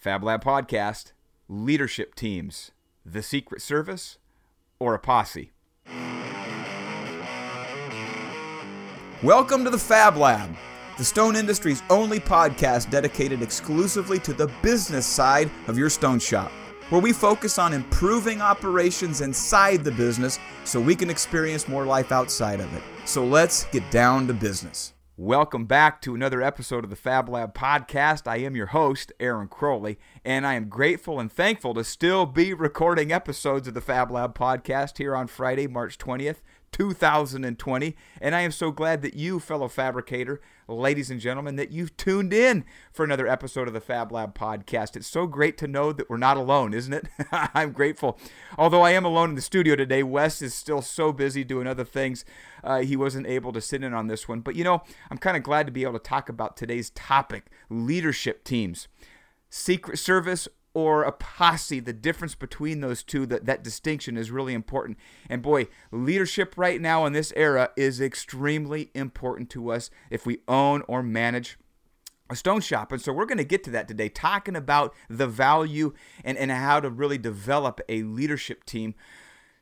Fab Lab Podcast, leadership teams, the Secret Service, or a posse. Welcome to the Fab Lab, the stone industry's only podcast dedicated exclusively to the business side of your stone shop, where we focus on improving operations inside the business so we can experience more life outside of it. So let's get down to business. Welcome back to another episode of the Fab Lab podcast. I am your host, Aaron Crowley, and I am grateful and thankful to still be recording episodes of the Fab Lab podcast here on Friday, March 20th, 2020. And I am so glad that you, fellow fabricator, ladies and gentlemen, that you've tuned in for another episode of the Fab Lab podcast. It's so great to know that we're not alone, isn't it? I'm grateful. Although I am alone in the studio today, Wes is still so busy doing other things. Uh, he wasn't able to sit in on this one. But you know, I'm kind of glad to be able to talk about today's topic leadership teams. Secret Service or a posse, the difference between those two, that, that distinction is really important. And boy, leadership right now in this era is extremely important to us if we own or manage a stone shop. And so we're going to get to that today, talking about the value and, and how to really develop a leadership team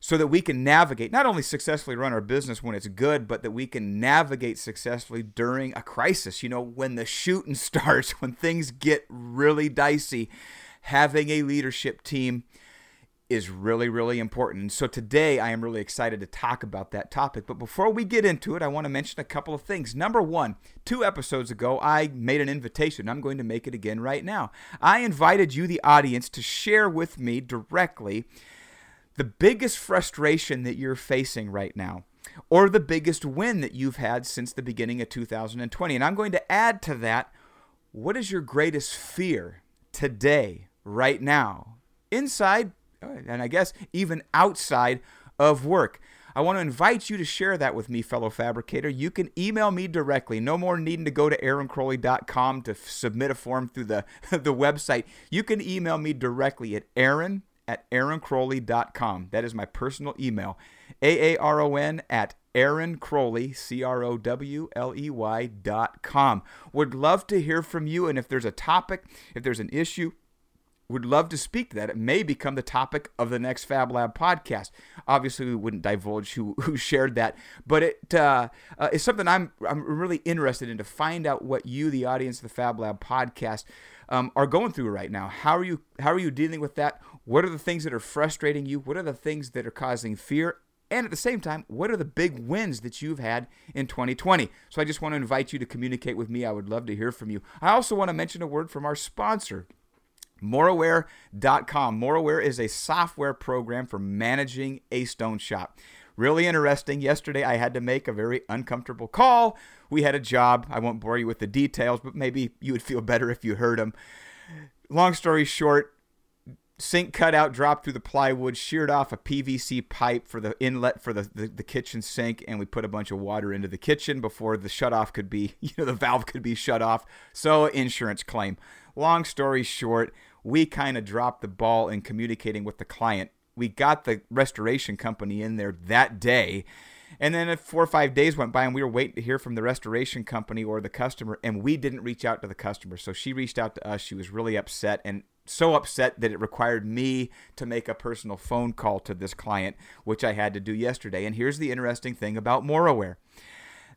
so that we can navigate, not only successfully run our business when it's good, but that we can navigate successfully during a crisis. You know, when the shooting starts, when things get really dicey having a leadership team is really, really important. And so today I am really excited to talk about that topic. But before we get into it, I want to mention a couple of things. Number one, two episodes ago, I made an invitation. I'm going to make it again right now. I invited you, the audience, to share with me directly the biggest frustration that you're facing right now. Or the biggest win that you've had since the beginning of 2020. And I'm going to add to that what is your greatest fear today right now, inside, and I guess even outside of work. I want to invite you to share that with me, fellow fabricator. You can email me directly. No more needing to go to aaroncrowley.com to submit a form through the, the website. You can email me directly at aaron at aaroncrowley.com. That is my personal email. A-A-R-O-N at Aaron Crowley, C R O W L E Y dot com. Would love to hear from you. And if there's a topic, if there's an issue, would love to speak to that. It may become the topic of the next Fab Lab podcast. Obviously, we wouldn't divulge who, who shared that, but it uh, uh, is something I'm I'm really interested in to find out what you, the audience of the Fab Lab podcast, um, are going through right now. How are you How are you dealing with that? What are the things that are frustrating you? What are the things that are causing fear? And at the same time, what are the big wins that you've had in 2020? So I just want to invite you to communicate with me. I would love to hear from you. I also want to mention a word from our sponsor. Moraware.com. Moraware is a software program for managing a stone shop. Really interesting. Yesterday, I had to make a very uncomfortable call. We had a job. I won't bore you with the details, but maybe you would feel better if you heard them. Long story short, sink cutout dropped through the plywood, sheared off a PVC pipe for the inlet for the, the, the, kitchen sink, and we put a bunch of water into the kitchen before the shut off could be, you know, the valve could be shut off. So, insurance claim. Long story short, we kind of dropped the ball in communicating with the client. We got the restoration company in there that day. And then four or five days went by, and we were waiting to hear from the restoration company or the customer, and we didn't reach out to the customer. So she reached out to us. She was really upset, and so upset that it required me to make a personal phone call to this client, which I had to do yesterday. And here's the interesting thing about Moraware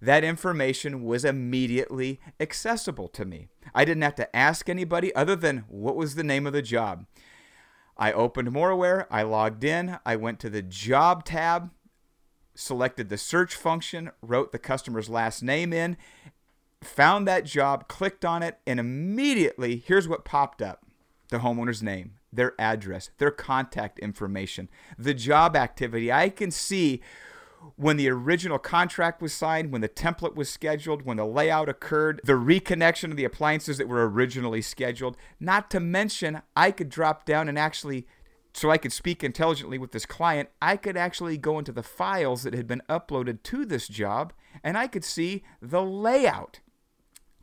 that information was immediately accessible to me. I didn't have to ask anybody other than what was the name of the job. I opened Moraware, I logged in, I went to the job tab, selected the search function, wrote the customer's last name in, found that job, clicked on it, and immediately here's what popped up the homeowner's name, their address, their contact information, the job activity. I can see when the original contract was signed, when the template was scheduled, when the layout occurred, the reconnection of the appliances that were originally scheduled. Not to mention, I could drop down and actually, so I could speak intelligently with this client, I could actually go into the files that had been uploaded to this job and I could see the layout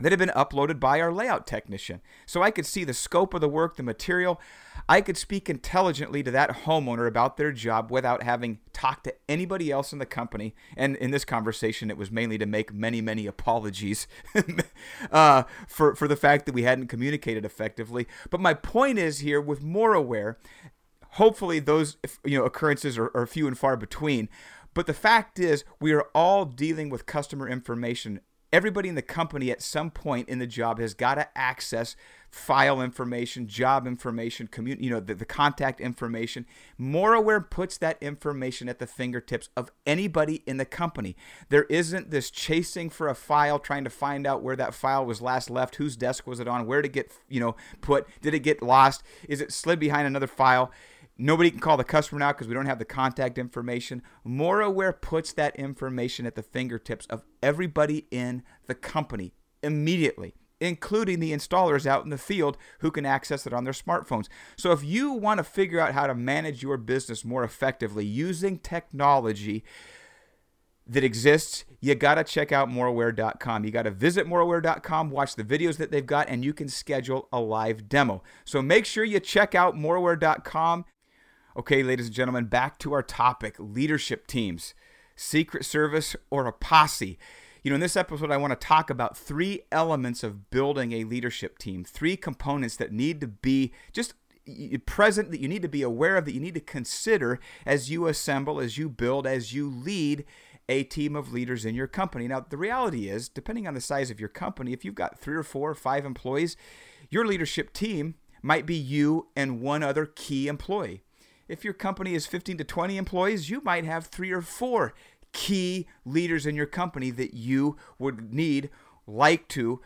that had been uploaded by our layout technician. So I could see the scope of the work, the material. I could speak intelligently to that homeowner about their job without having talked to anybody else in the company. And in this conversation, it was mainly to make many, many apologies uh, for, for the fact that we hadn't communicated effectively. But my point is here with Moraware, hopefully those you know occurrences are, are few and far between. But the fact is, we are all dealing with customer information everybody in the company at some point in the job has got to access file information, job information, community, you know, the, the contact information. Moraware puts that information at the fingertips of anybody in the company. There isn't this chasing for a file, trying to find out where that file was last left, whose desk was it on, where to get, you know, put, did it get lost, is it slid behind another file? Nobody can call the customer now because we don't have the contact information. Moraware puts that information at the fingertips of everybody in the company immediately, including the installers out in the field who can access it on their smartphones. So if you want to figure out how to manage your business more effectively using technology, that exists, you got to check out moraware.com. You got to visit moraware.com, watch the videos that they've got, and you can schedule a live demo. So make sure you check out moraware.com. Okay, ladies and gentlemen, back to our topic leadership teams, Secret Service or a posse. You know, in this episode, I want to talk about three elements of building a leadership team, three components that need to be just present, that you need to be aware of, that you need to consider as you assemble, as you build, as you lead a team of leaders in your company. Now, the reality is, depending on the size of your company, if you've got three or four or five employees, your leadership team might be you and one other key employee. If your company is 15 to 20 employees, you might have three or four key leaders in your company that you would need, like to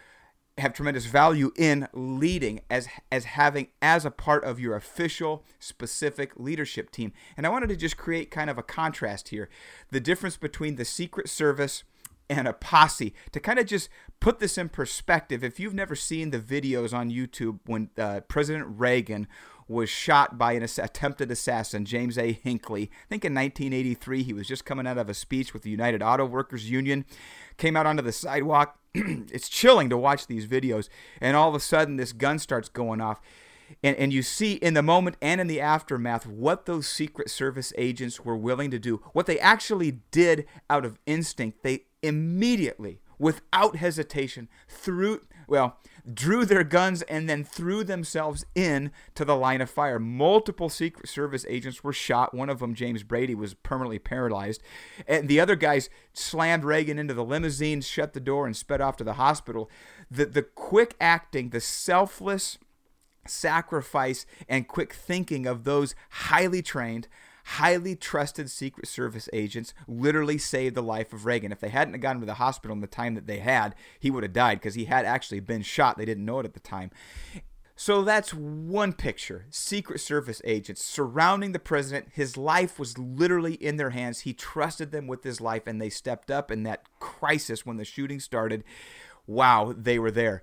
have tremendous value in leading as as having as a part of your official specific leadership team. And I wanted to just create kind of a contrast here. The difference between the Secret Service and a posse to kind of just put this in perspective. If you've never seen the videos on YouTube when uh, President Reagan was shot by an attempted assassin, James A. Hinckley. I think in 1983, he was just coming out of a speech with the United Auto Workers Union, came out onto the sidewalk. it's chilling to watch these videos, and all of a sudden, this gun starts going off. And, and you see in the moment and in the aftermath what those Secret Service agents were willing to do, what they actually did out of instinct. They immediately, without hesitation, threw, well, drew their guns and then threw themselves in to the line of fire. Multiple Secret Service agents were shot. One of them, James Brady, was permanently paralyzed. And the other guys slammed Reagan into the limousine, shut the door, and sped off to the hospital. The, the quick acting, the selfless sacrifice, and quick thinking of those highly trained, highly trusted Secret Service agents literally saved the life of Reagan. If they hadn't gotten to the hospital in the time that they had, he would have died because he had actually been shot. They didn't know it at the time. So that's one picture. Secret Service agents surrounding the president. His life was literally in their hands. He trusted them with his life, and they stepped up in that crisis when the shooting started. Wow, they were there.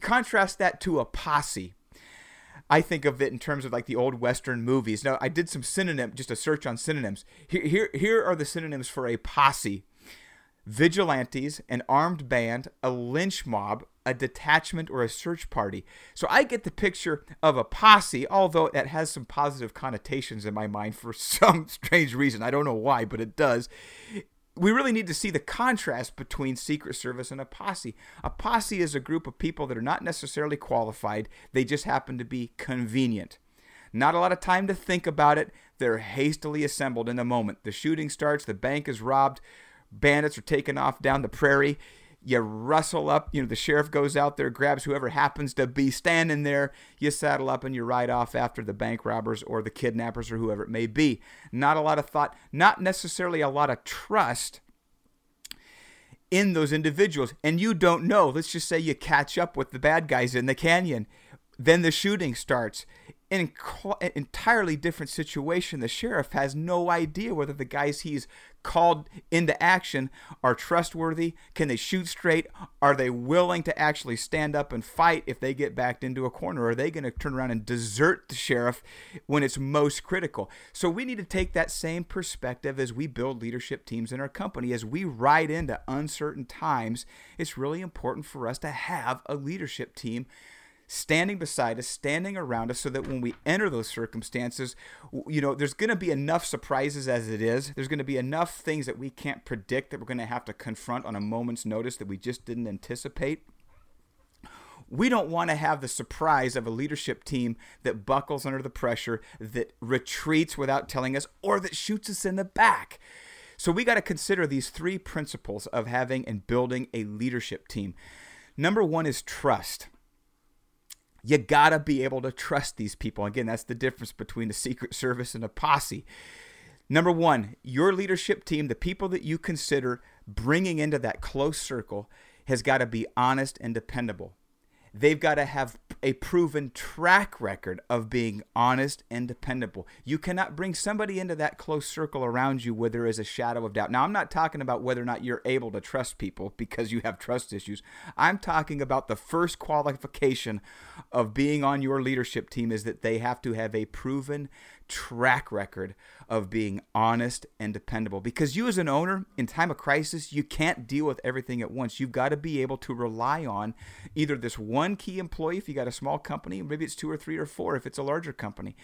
Contrast that to a posse I think of it in terms of like the old Western movies. Now, I did some synonym, just a search on synonyms. Here, here, here are the synonyms for a posse vigilantes, an armed band, a lynch mob, a detachment, or a search party. So I get the picture of a posse, although it has some positive connotations in my mind for some strange reason. I don't know why, but it does we really need to see the contrast between Secret Service and a posse. A posse is a group of people that are not necessarily qualified, they just happen to be convenient. Not a lot of time to think about it. They're hastily assembled in the moment. The shooting starts, the bank is robbed, bandits are taken off down the prairie you rustle up, you know, the sheriff goes out there, grabs whoever happens to be standing there, you saddle up and you ride off after the bank robbers or the kidnappers or whoever it may be. Not a lot of thought, not necessarily a lot of trust in those individuals. And you don't know, let's just say you catch up with the bad guys in the canyon. Then the shooting starts In an entirely different situation. The sheriff has no idea whether the guys he's called into action are trustworthy. Can they shoot straight? Are they willing to actually stand up and fight if they get backed into a corner? Are they going to turn around and desert the sheriff when it's most critical? So we need to take that same perspective as we build leadership teams in our company. As we ride into uncertain times, it's really important for us to have a leadership team standing beside us, standing around us, so that when we enter those circumstances, you know, there's going to be enough surprises as it is. There's going to be enough things that we can't predict that we're going to have to confront on a moment's notice that we just didn't anticipate. We don't want to have the surprise of a leadership team that buckles under the pressure, that retreats without telling us, or that shoots us in the back. So we got to consider these three principles of having and building a leadership team. Number one is trust you gotta be able to trust these people. Again, that's the difference between a Secret Service and a posse. Number one, your leadership team, the people that you consider bringing into that close circle, has got to be honest and dependable. They've got to have a proven track record of being honest and dependable. You cannot bring somebody into that close circle around you where there is a shadow of doubt. Now, I'm not talking about whether or not you're able to trust people because you have trust issues. I'm talking about the first qualification of being on your leadership team is that they have to have a proven track record of being honest and dependable. Because you, as an owner, in time of crisis, you can't deal with everything at once. You've got to be able to rely on either this one key employee, if you got a small company, maybe it's two or three or four if it's a larger company.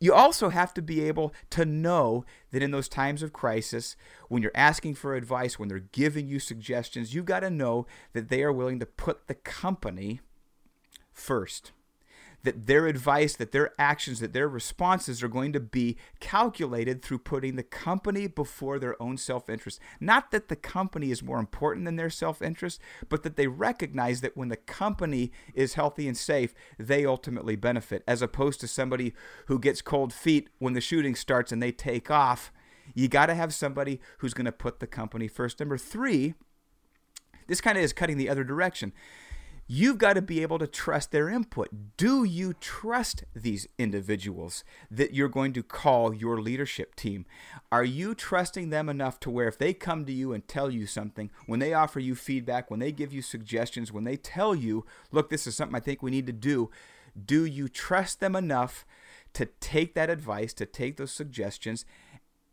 You also have to be able to know that in those times of crisis, when you're asking for advice, when they're giving you suggestions, you've got to know that they are willing to put the company first that their advice, that their actions, that their responses are going to be calculated through putting the company before their own self interest. Not that the company is more important than their self interest, but that they recognize that when the company is healthy and safe, they ultimately benefit, as opposed to somebody who gets cold feet when the shooting starts and they take off. You got to have somebody who's going to put the company first. Number three, this kind of is cutting the other direction You've got to be able to trust their input. Do you trust these individuals that you're going to call your leadership team? Are you trusting them enough to where if they come to you and tell you something, when they offer you feedback, when they give you suggestions, when they tell you, look, this is something I think we need to do, do you trust them enough to take that advice, to take those suggestions?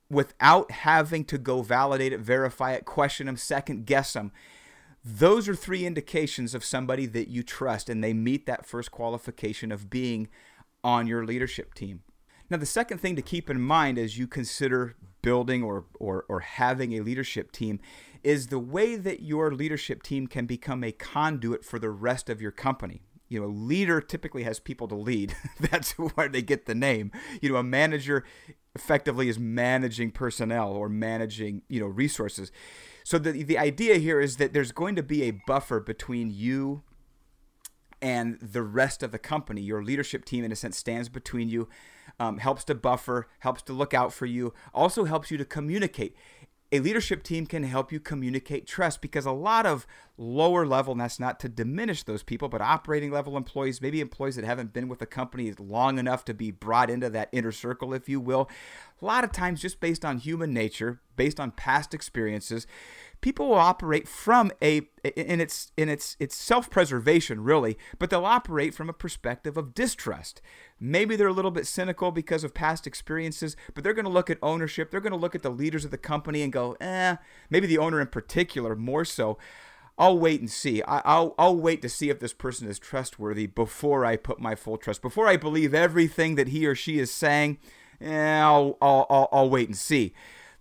Without having to go validate it, verify it, question them, second guess them those are three indications of somebody that you trust, and they meet that first qualification of being on your leadership team. Now, the second thing to keep in mind as you consider building or, or, or having a leadership team is the way that your leadership team can become a conduit for the rest of your company. You know, a leader typically has people to lead. That's where they get the name. You know, a manager effectively is managing personnel or managing, you know, resources. So the the idea here is that there's going to be a buffer between you and the rest of the company. Your leadership team, in a sense, stands between you, um, helps to buffer, helps to look out for you, also helps you to communicate a leadership team can help you communicate trust because a lot of lower level, and that's not to diminish those people, but operating level employees, maybe employees that haven't been with the company long enough to be brought into that inner circle, if you will. A lot of times, just based on human nature, based on past experiences, people will operate from a in its in its its self-preservation really but they'll operate from a perspective of distrust maybe they're a little bit cynical because of past experiences but they're going to look at ownership they're going to look at the leaders of the company and go eh maybe the owner in particular more so I'll wait and see. I, will I'll wait to see if this person is trustworthy before I put my full trust. Before I believe everything that he or she is saying, eh, I'll, I'll, I'll, I'll wait and see.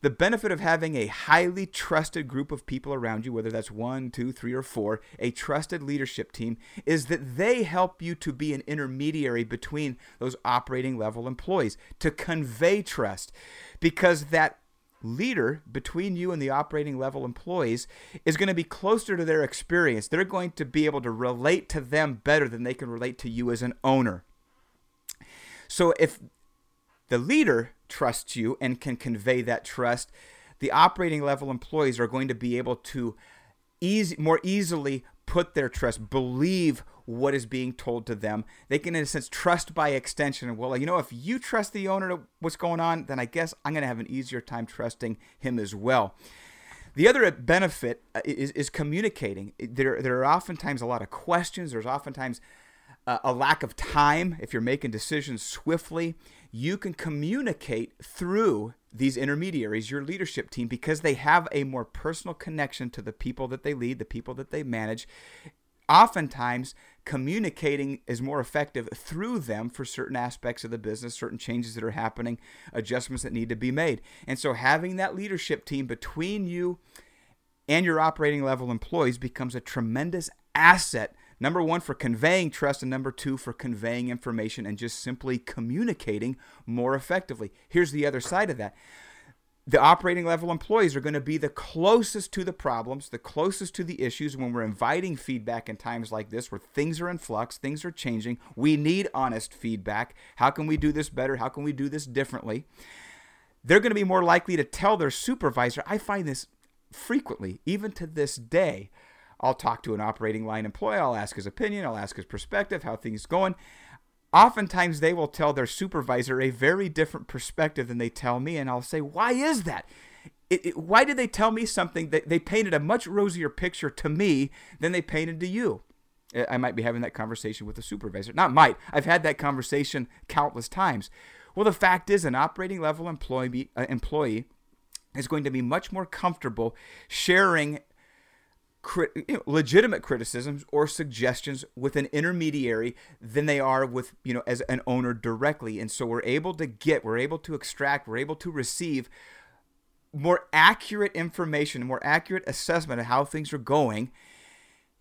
The benefit of having a highly trusted group of people around you, whether that's one, two, three, or four, a trusted leadership team, is that they help you to be an intermediary between those operating level employees to convey trust because that leader between you and the operating level employees is going to be closer to their experience. They're going to be able to relate to them better than they can relate to you as an owner. So if the leader trusts you and can convey that trust, the operating level employees are going to be able to easy, more easily put their trust, believe what is being told to them. They can, in a sense, trust by extension. Well, you know, if you trust the owner of what's going on, then I guess I'm going to have an easier time trusting him as well. The other benefit uh, is, is communicating. There, there are oftentimes a lot of questions. There's oftentimes uh, a lack of time if you're making decisions swiftly. You can communicate through these intermediaries, your leadership team, because they have a more personal connection to the people that they lead, the people that they manage. Oftentimes, communicating is more effective through them for certain aspects of the business, certain changes that are happening, adjustments that need to be made. And so, having that leadership team between you and your operating level employees becomes a tremendous asset Number one, for conveying trust, and number two, for conveying information and just simply communicating more effectively. Here's the other side of that the operating level employees are going to be the closest to the problems, the closest to the issues when we're inviting feedback in times like this where things are in flux, things are changing. We need honest feedback. How can we do this better? How can we do this differently? They're going to be more likely to tell their supervisor. I find this frequently, even to this day. I'll talk to an operating line employee. I'll ask his opinion. I'll ask his perspective, how things going. Oftentimes, they will tell their supervisor a very different perspective than they tell me, and I'll say, "Why is that? It, it, why did they tell me something that they painted a much rosier picture to me than they painted to you?" I might be having that conversation with the supervisor. Not might. I've had that conversation countless times. Well, the fact is, an operating level employee uh, employee is going to be much more comfortable sharing crit, you know, legitimate criticisms or suggestions with an intermediary than they are with you know as an owner directly. And so we're able to get we're able to extract we're able to receive more accurate information more accurate assessment of how things are going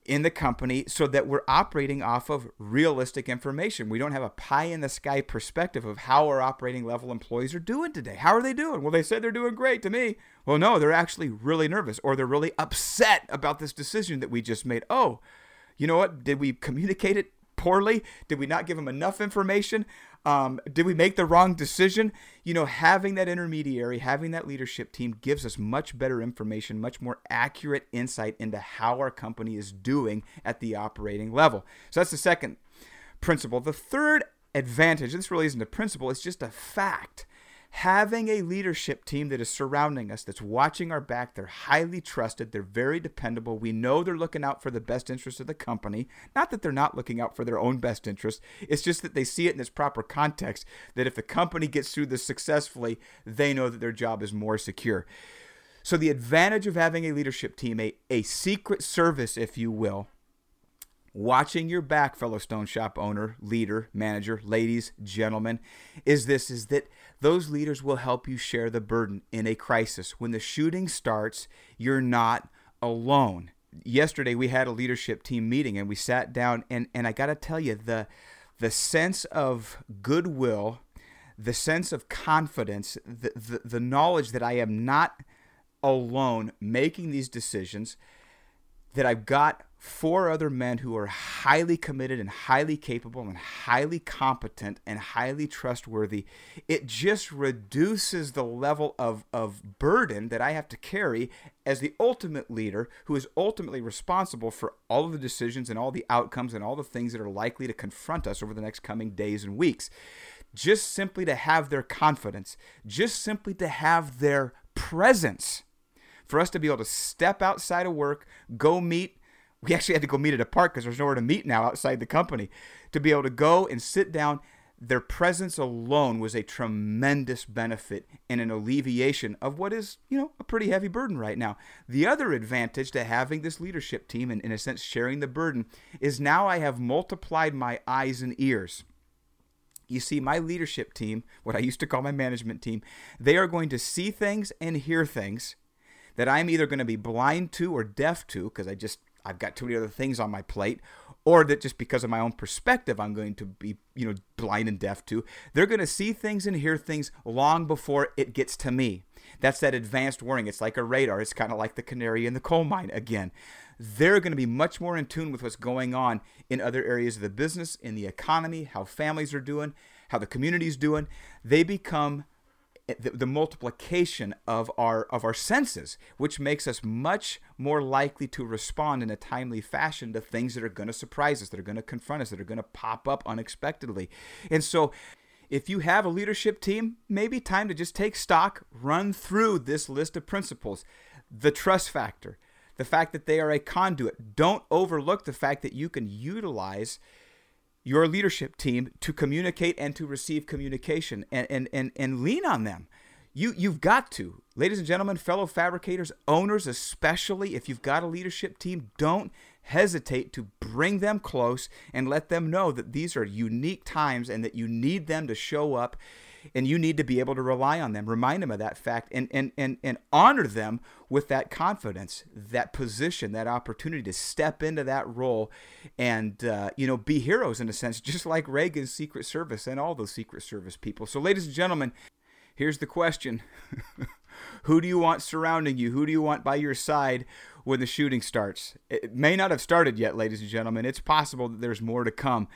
in the company so that we're operating off of realistic information. We don't have a pie in the sky perspective of how our operating level employees are doing today. How are they doing? Well, they said they're doing great to me. Well, no, they're actually really nervous or they're really upset about this decision that we just made. Oh, you know what? Did we communicate it poorly? Did we not give them enough information? Um, did we make the wrong decision? You know, having that intermediary, having that leadership team gives us much better information, much more accurate insight into how our company is doing at the operating level. So that's the second principle. The third advantage, this really isn't a principle, it's just a fact, having a leadership team that is surrounding us, that's watching our back, they're highly trusted, they're very dependable. We know they're looking out for the best interest of the company. Not that they're not looking out for their own best interest, it's just that they see it in its proper context that if the company gets through this successfully, they know that their job is more secure. So, the advantage of having a leadership team, a, a secret service, if you will, watching your back, fellow Stone Shop owner, leader, manager, ladies, gentlemen, is this is that those leaders will help you share the burden in a crisis. When the shooting starts, you're not alone. Yesterday we had a leadership team meeting and we sat down and, and I gotta tell you, the the sense of goodwill, the sense of confidence, the, the, the knowledge that I am not alone making these decisions, that I've got four other men who are highly committed and highly capable and highly competent and highly trustworthy, it just reduces the level of, of burden that I have to carry as the ultimate leader who is ultimately responsible for all of the decisions and all the outcomes and all the things that are likely to confront us over the next coming days and weeks. Just simply to have their confidence, just simply to have their presence for us to be able to step outside of work, go meet we actually had to go meet at a park because there's nowhere to meet now outside the company. To be able to go and sit down, their presence alone was a tremendous benefit and an alleviation of what is, you know, a pretty heavy burden right now. The other advantage to having this leadership team and, in a sense, sharing the burden is now I have multiplied my eyes and ears. You see, my leadership team, what I used to call my management team, they are going to see things and hear things that I'm either going to be blind to or deaf to because I just I've got too many other things on my plate, or that just because of my own perspective, I'm going to be, you know, blind and deaf to. They're going to see things and hear things long before it gets to me. That's that advanced warning. It's like a radar. It's kind of like the canary in the coal mine again. They're going to be much more in tune with what's going on in other areas of the business, in the economy, how families are doing, how the community's doing. They become the, the, multiplication of our of our senses, which makes us much more likely to respond in a timely fashion to things that are going to surprise us, that are going to confront us, that are going to pop up unexpectedly. And so, if you have a leadership team, maybe time to just take stock, run through this list of principles, the trust factor, the fact that they are a conduit. Don't overlook the fact that you can utilize your leadership team to communicate and to receive communication and, and, and, and lean on them. You, you've got to. Ladies and gentlemen, fellow fabricators, owners especially, if you've got a leadership team, don't hesitate to bring them close and let them know that these are unique times and that you need them to show up and you need to be able to rely on them remind them of that fact and and and, and honor them with that confidence that position that opportunity to step into that role and uh, you know be heroes in a sense just like reagan's secret service and all those secret service people. So ladies and gentlemen here's the question. Who do you want surrounding you? Who do you want by your side when the shooting starts? It may not have started yet ladies and gentlemen. It's possible that there's more to come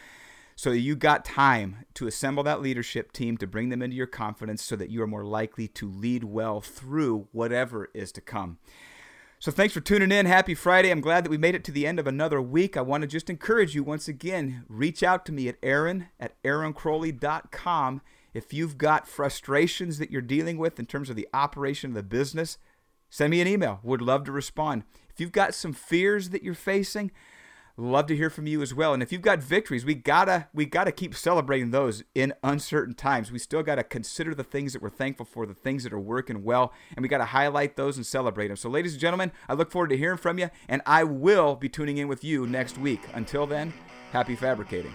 so you got time to assemble that leadership team to bring them into your confidence so that you are more likely to lead well through whatever is to come. So thanks for tuning in. Happy Friday. I'm glad that we made it to the end of another week. I want to just encourage you once again, reach out to me at aaron at aaroncrowley.com if you've got frustrations that you're dealing with in terms of the operation of the business. Send me an email. Would love to respond. If you've got some fears that you're facing, Love to hear from you as well. And if you've got victories, we gotta we gotta keep celebrating those in uncertain times. We still gotta consider the things that we're thankful for, the things that are working well, and we gotta highlight those and celebrate them. So, ladies and gentlemen, I look forward to hearing from you, and I will be tuning in with you next week. Until then, happy fabricating.